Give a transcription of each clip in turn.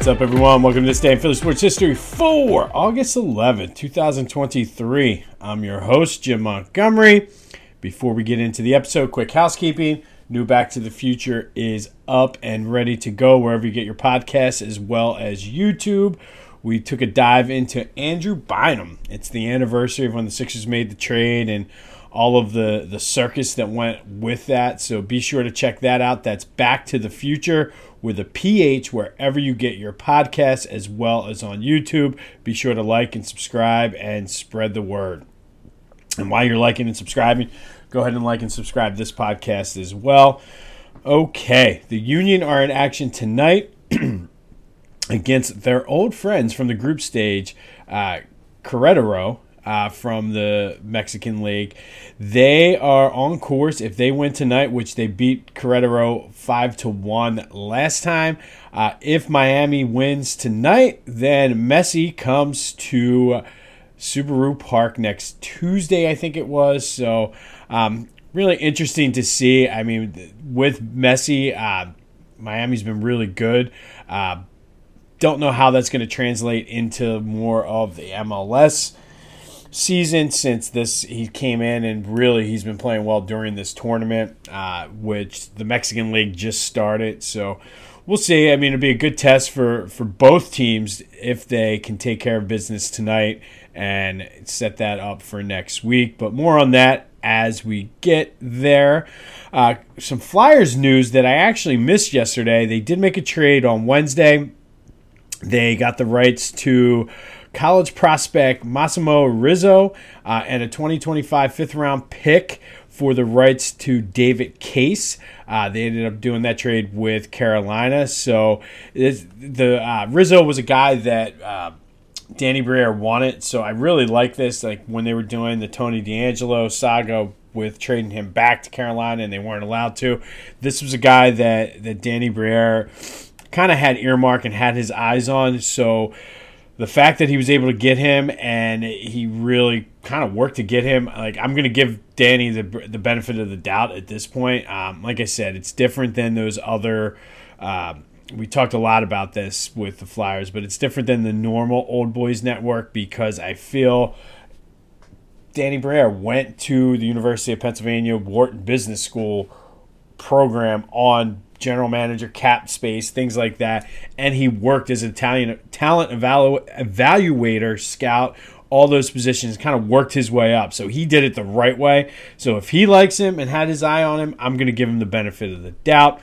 What's up, everyone? Welcome to this day in Philly sports history for August 11th, 2023. I'm your host, Jim Montgomery. Before we get into the episode, quick housekeeping. New Back to the Future is up and ready to go wherever you get your podcasts as well as YouTube. We took a dive into Andrew Bynum. It's the anniversary of when the Sixers made the trade and all of the, the circus that went with that. So be sure to check that out. That's Back to the Future with a PH wherever you get your podcasts as well as on YouTube. Be sure to like and subscribe and spread the word. And while you're liking and subscribing, go ahead and like and subscribe this podcast as well. Okay, the Union are in action tonight against their old friends from the group stage, uh, Querétaro uh, from the Mexican League. They are on course. If they win tonight, which they beat Querétaro five to one last time, uh, if Miami wins tonight, then Messi comes to Subaru Park next Tuesday, I think it was. So, um, really interesting to see. I mean, with Messi, uh, Miami's been really good. Uh, don't know how that's going to translate into more of the MLS season since this he came in and really he's been playing well during this tournament, uh, which the Mexican League just started. So we'll see. I mean, it'll be a good test for for both teams if they can take care of business tonight and set that up for next week. But more on that as we get there. Uh, some Flyers news that I actually missed yesterday. They did make a trade on Wednesday. They got the rights to college prospect Massimo Rizzo uh, and a 2025 fifth round pick for the rights to David Kase. Uh, they ended up doing that trade with Carolina. So the uh, Rizzo was a guy that uh, Danny Briere wanted. So I really like this. Like when they were doing the Tony DeAngelo saga with trading him back to Carolina and they weren't allowed to. This was a guy that that Danny Briere kind of had earmark and had his eyes on. So the fact that he was able to get him and he really kind of worked to get him, like I'm going to give Danny the the benefit of the doubt at this point. Um, like I said, it's different than those other. Uh, we talked a lot about this with the Flyers, but it's different than the normal Old Boys Network because I feel Danny Briere went to the University of Pennsylvania Wharton Business School program on general manager, cap space, things like that. And he worked as an Italian talent evalu- evaluator, scout, all those positions, kind of worked his way up. So he did it the right way. So if he likes him and had his eye on him, I'm going to give him the benefit of the doubt.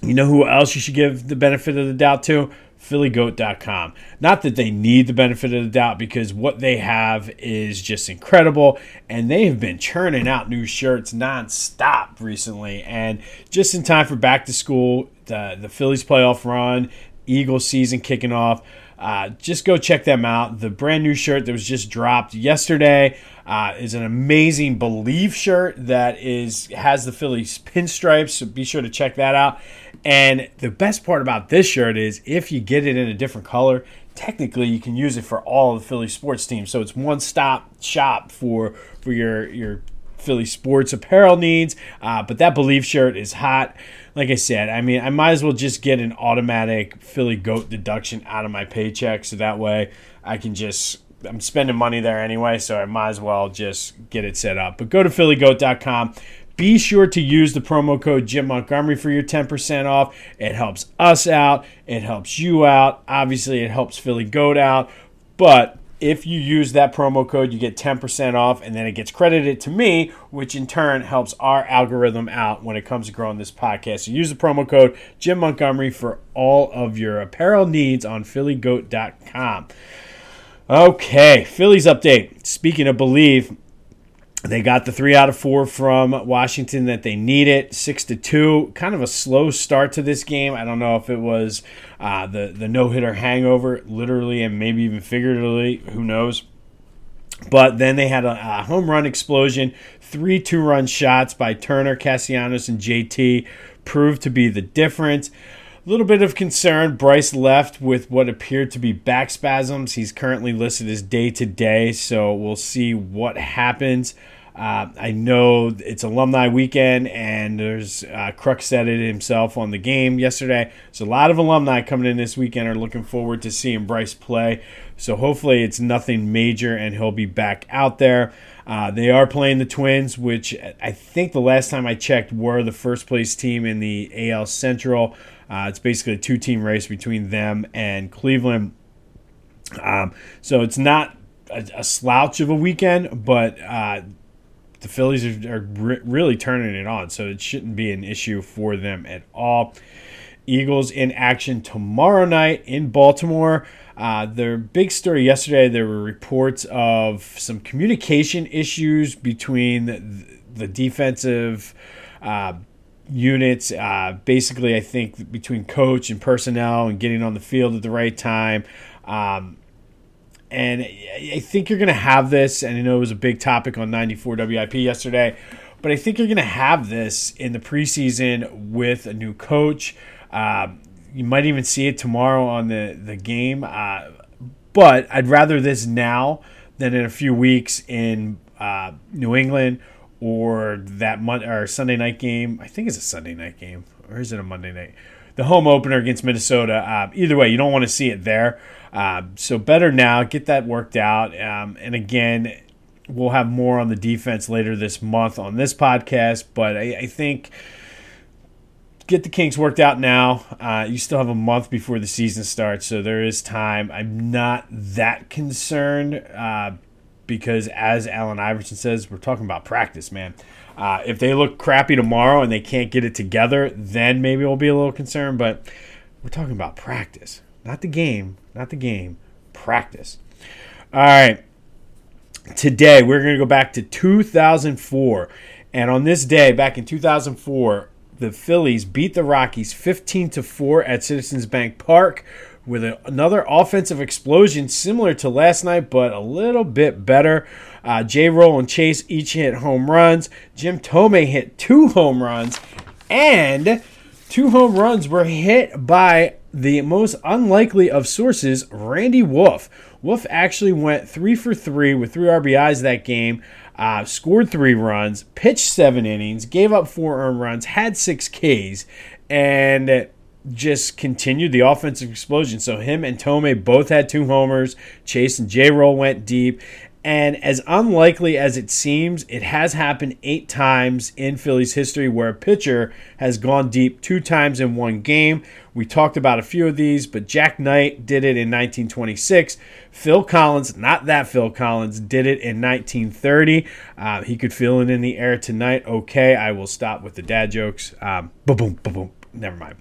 You know who else you should give the benefit of the doubt to? phillygoat.com. Not that they need the benefit of the doubt because what they have is just incredible and they have been churning out new shirts nonstop recently and just in time for back to school, the, the Phillies playoff run, Eagle season kicking off. Uh, just go check them out. The brand new shirt that was just dropped yesterday uh, is an amazing Believe shirt that is has the Phillies pinstripes. So be sure to check that out. And the best part about this shirt is if you get it in a different color, technically you can use it for all the Philly sports teams. So it's one stop shop for for your your Philly sports apparel needs. Uh, but that belief shirt is hot. Like I said, I mean, I might as well just get an automatic Philly goat deduction out of my paycheck, so that way I can just I'm spending money there anyway, so I might as well just get it set up. But go to phillygoat.com. Be sure to use the promo code Jim Montgomery for your 10% off. It helps us out. It helps you out. Obviously, it helps Philly Goat out. But if you use that promo code, you get 10% off, and then it gets credited to me, which in turn helps our algorithm out when it comes to growing this podcast. So use the promo code Jim Montgomery for all of your apparel needs on phillygoat.com. Okay, Phillies update. Speaking of believe, they got the three out of four from Washington that they needed, six to two. Kind of a slow start to this game. I don't know if it was uh, the the no hitter hangover, literally and maybe even figuratively. Who knows? But then they had a, a home run explosion. Three two run shots by Turner, Castellanos, and JT proved to be the difference. A little bit of concern. Bryce left with what appeared to be back spasms. He's currently listed as day to day, so we'll see what happens. Uh, I know it's alumni weekend, and there's uh, Kruk said it himself on the game yesterday. So a lot of alumni coming in this weekend are looking forward to seeing Bryce play. So hopefully it's nothing major, and he'll be back out there. Uh, they are playing the Twins, which I think the last time I checked were the first place team in the AL Central. Uh, it's basically a two team race between them and Cleveland. Um, so it's not a, a, slouch of a weekend, but uh, the Phillies are, are re- really turning it on, so it shouldn't be an issue for them at all. Eagles in action tomorrow night in Baltimore. Uh, their big story yesterday, there were reports of some communication issues between the, the defensive uh, units. Uh, basically, I think between coach and personnel and getting on the field at the right time. Um, and I think you're going to have this, and I know it was a big topic on 94 WIP yesterday, but I think you're going to have this in the preseason with a new coach. Uh, you might even see it tomorrow on the, the game. Uh, but I'd rather this now than in a few weeks in uh, New England or that or Sunday night game. I think it's a Sunday night game, or is it a Monday night? The home opener against Minnesota. Uh, either way, you don't want to see it there. Uh, so better now, get that worked out. Um, and again, we'll have more on the defense later this month on this podcast. But I, I think get the kinks worked out now. Uh, you still have a month before the season starts, so there is time. I'm not that concerned uh, because, as Allen Iverson says, we're talking about practice, man. Uh, if they look crappy tomorrow and they can't get it together, then maybe we'll be a little concerned. But we're talking about practice. Not the game, not the game, practice. All right. Today, we're going to go back to 2004. And on this day, back in 2004, the Phillies beat the Rockies 15 to 4 at Citizens Bank Park with another offensive explosion similar to last night, but a little bit better. Uh, J. Roll and Chase each hit home runs. Jim Thome hit two home runs, and two home runs were hit by the most unlikely of sources, Randy Wolf. Wolf actually went three for three with three RBIs that game, uh, scored three runs, pitched seven innings, gave up four earned runs, had six Ks, and just continued the offensive explosion. So him and Thome both had two homers. Chase and J Roll went deep. And as unlikely as it seems, it has happened eight times in Phillies history where a pitcher has gone deep two times in one game. We talked about a few of these, but Jack Knight did it in 1926. Phil Collins, not that Phil Collins, did it in 1930. Uh, he could feel it in the air tonight. Okay, I will stop with the dad jokes. Um, boom, boom, boom, boom. Never mind.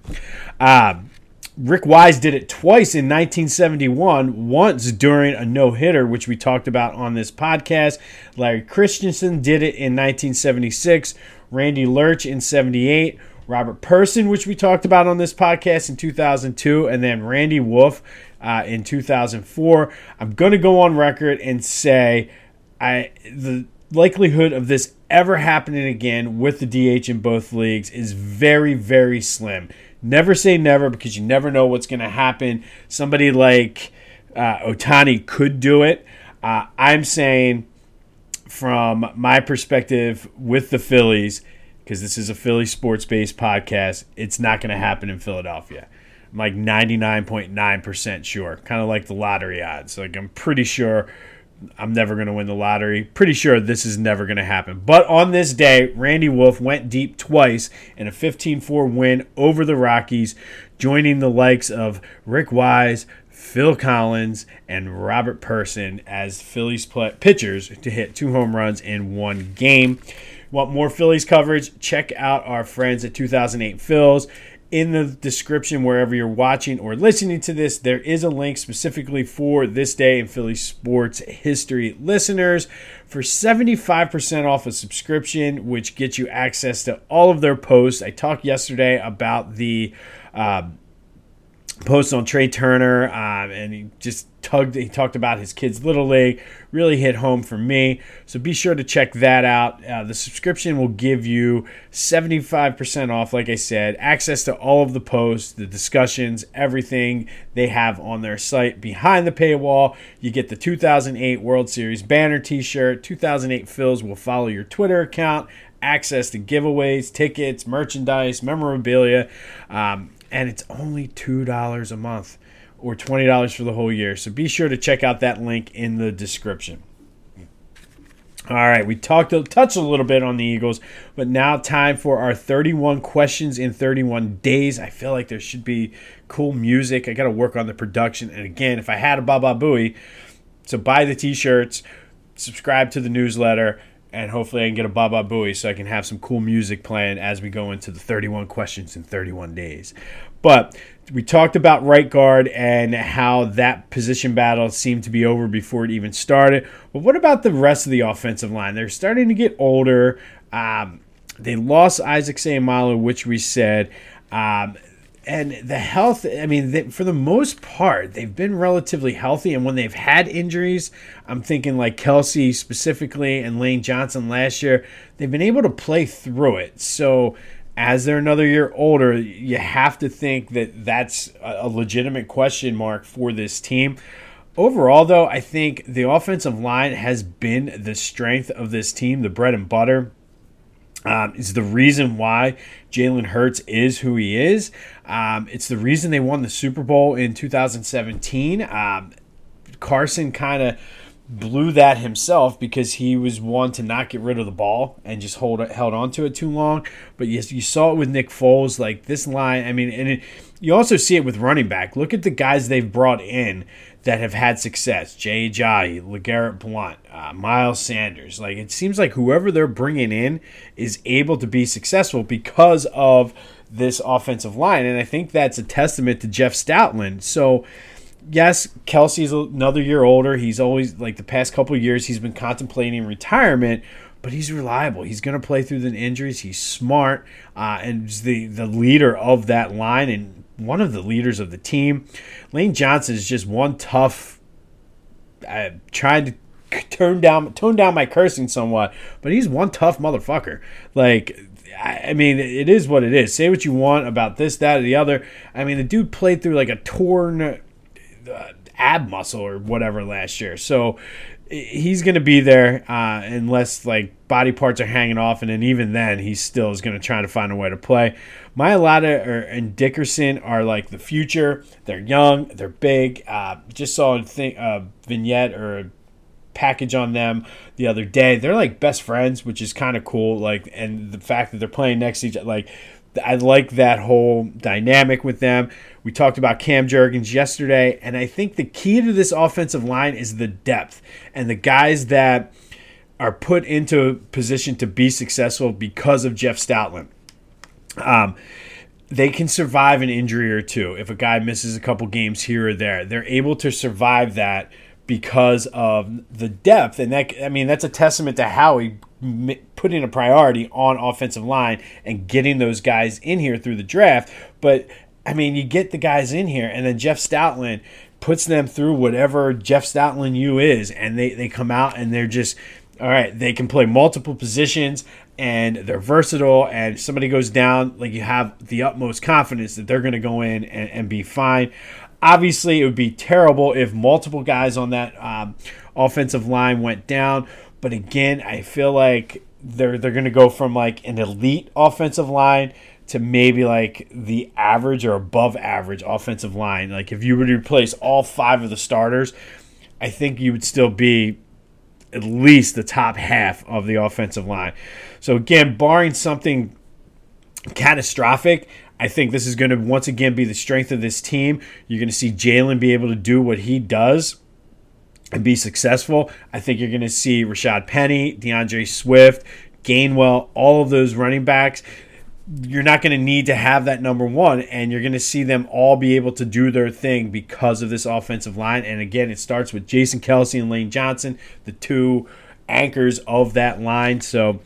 Um, Rick Wise did it twice in 1971, once during a no hitter, which we talked about on this podcast. Larry Christenson did it in 1976, Randy Lerch in 78, Robert Person, which we talked about on this podcast in 2002, and then Randy Wolf uh, in 2004. I'm going to go on record and say I the likelihood of this ever happening again with the DH in both leagues is very, very slim. Never say never because you never know what's going to happen. Somebody like uh, Ohtani could do it. Uh, I'm saying, from my perspective with the Phillies, because this is a Philly sports based podcast, it's not going to happen in Philadelphia. I'm like 99.9% sure, kind of like the lottery odds. Like, I'm pretty sure I'm never going to win the lottery. Pretty sure this is never going to happen. But on this day, Randy Wolf went deep twice in a 15 4 win over the Rockies, joining the likes of Rick Wise, Phil Collins, and Robert Person as Phillies pitchers to hit two home runs in one game. Want more Phillies coverage? Check out our friends at 2008 Phils in the description wherever you're watching or listening to this, there is a link specifically for this day in Philly sports history listeners for 75% off a subscription, which gets you access to all of their posts. I talked yesterday about the. Uh, post on Trea Turner, um, and he just tugged. He talked about his kids' little league. Really hit home for me. So be sure to check that out. Uh, the subscription will give you 75% off. Like I said, access to all of the posts, the discussions, everything they have on their site behind the paywall. You get the 2008 World Series banner T-shirt. 2008 Phils will follow your Twitter account. Access to giveaways, tickets, merchandise, memorabilia. Um, and it's only $2 a month or $20 for the whole year. So be sure to check out that link in the description. All right, we talked touched a little bit on the Eagles, but now time for our 31 questions in 31 days. I feel like there should be cool music. I got to work on the production. And again, if I had a Baba Booey, so buy the t-shirts, subscribe to the newsletter, and hopefully I can get a Baba Booey so I can have some cool music playing as we go into the 31 questions in 31 days. But we talked about right guard and how that position battle seemed to be over before it even started. But what about the rest of the offensive line? They're starting to get older. Um, they lost Isaac Seumalo, which we said. Um, and the health, I mean, they, for the most part, they've been relatively healthy. And when they've had injuries, I'm thinking like Kelce specifically and Lane Johnson last year, they've been able to play through it. So as they're another year older, you have to think that that's a legitimate question mark for this team. Overall, though, I think the offensive line has been the strength of this team, the bread and butter. Um, is the reason why Jalen Hurts is who he is. Um, it's the reason they won the Super Bowl in 2017. Um, Carson kind of blew that himself because he was one to not get rid of the ball and just hold it, held on to it too long. But yes, you saw it with Nick Foles. Like this line, I mean, and it, you also see it with running back. Look at the guys they've brought in that have had success: Jay Ajayi, LeGarrette Blount, uh, Miles Sanders. Like it seems like whoever they're bringing in is able to be successful because of this offensive line, and I think that's a testament to Jeff Stoutland. So yes, Kelce's another year older. He's always like the past couple years he's been contemplating retirement, but he's reliable. He's going to play through the injuries. He's smart uh, and the the leader of that line and one of the leaders of the team. Lane Johnson is just one tough. I tried to turn down tone down my cursing somewhat, but he's one tough motherfucker. Like I mean, it is what it is. Say what you want about this, that, or the other. I mean, the dude played through like a torn uh, ab muscle or whatever last year. So he's going to be there uh, unless like body parts are hanging off, and then even then he still is going to try to find a way to play. Mailata or, and Dickerson are like the future. They're young, they're big. Uh, just saw a thing, a vignette or a package on them the other day. They're like best friends, which is kind of cool. Like, and the fact that they're playing next to each other, like I like that whole dynamic with them. We talked about Cam Jurgens yesterday, and I think the key to this offensive line is the depth and the guys that are put into position to be successful because of Jeff Stoutland. Um, they can survive an injury or two if a guy misses a couple games here or there. They're able to survive that because of the depth, and that I mean that's a testament to how he putting a priority on offensive line and getting those guys in here through the draft. But I mean, you get the guys in here, and then Jeff Stoutland puts them through whatever Jeff Stoutland you is, and they they come out and they're just all right. They can play multiple positions and they're versatile. And somebody goes down, like you have the utmost confidence that they're going to go in and, and, be fine. Obviously, it would be terrible if multiple guys on that um, offensive line went down but again, I feel like they're they're going to go from like an elite offensive line to maybe like the average or above average offensive line. Like if you were to replace all five of the starters, I think you would still be at least the top half of the offensive line. So again, barring something catastrophic, I think this is going to once again be the strength of this team. You're going to see Jalen be able to do what he does and be successful, I think you're going to see Rashad Penny, D'Andre Swift, Gainwell, all of those running backs. You're not going to need to have that number one, and you're going to see them all be able to do their thing because of this offensive line. And again, it starts with Jason Kelce and Lane Johnson, the two anchors of that line. So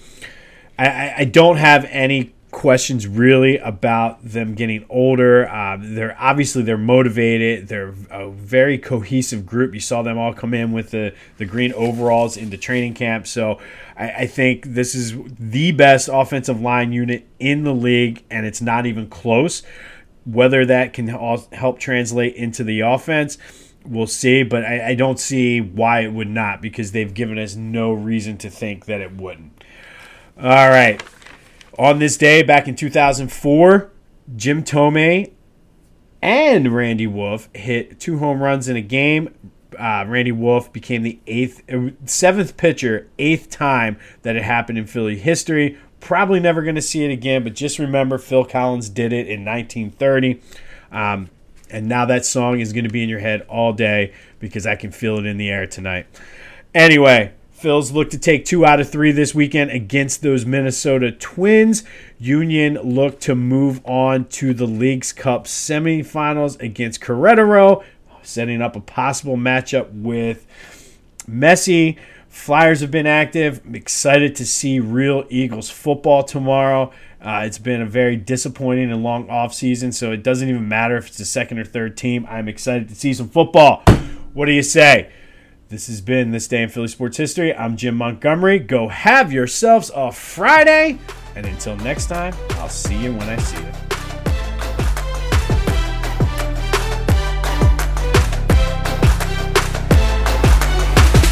I, I don't have any questions really about them getting older. Uh, they're obviously they're motivated. They're a very cohesive group. You saw them all come in with the the green overalls into training camp. So I, I think this is the best offensive line unit in the league, and it's not even close. Whether that can help translate into the offense we'll see, but I, I, don't see why it would not because they've given us no reason to think that it wouldn't. All right. On this day, back in 2004, Jim Thome and Randy Wolf hit two home runs in a game. Uh, Randy Wolf became the eighth, uh, seventh pitcher, eighth time that it happened in Philly history. Probably never going to see it again, but just remember Phil Collins did it in 1930. Um, and now that song is going to be in your head all day because I can feel it in the air tonight. Anyway, Phils look to take two out of three this weekend against those Minnesota Twins. Union look to move on to the Leagues Cup semifinals against Querétaro, setting up a possible matchup with Messi. Flyers have been active. I'm excited to see real Eagles football tomorrow. Uh, it's been a very disappointing and long offseason, so it doesn't even matter if it's the second or third team. I'm excited to see some football. What do you say? This has been This Day in Philly Sports History. I'm Jim Montgomery. Go have yourselves a Friday. And until next time, I'll see you when I see you.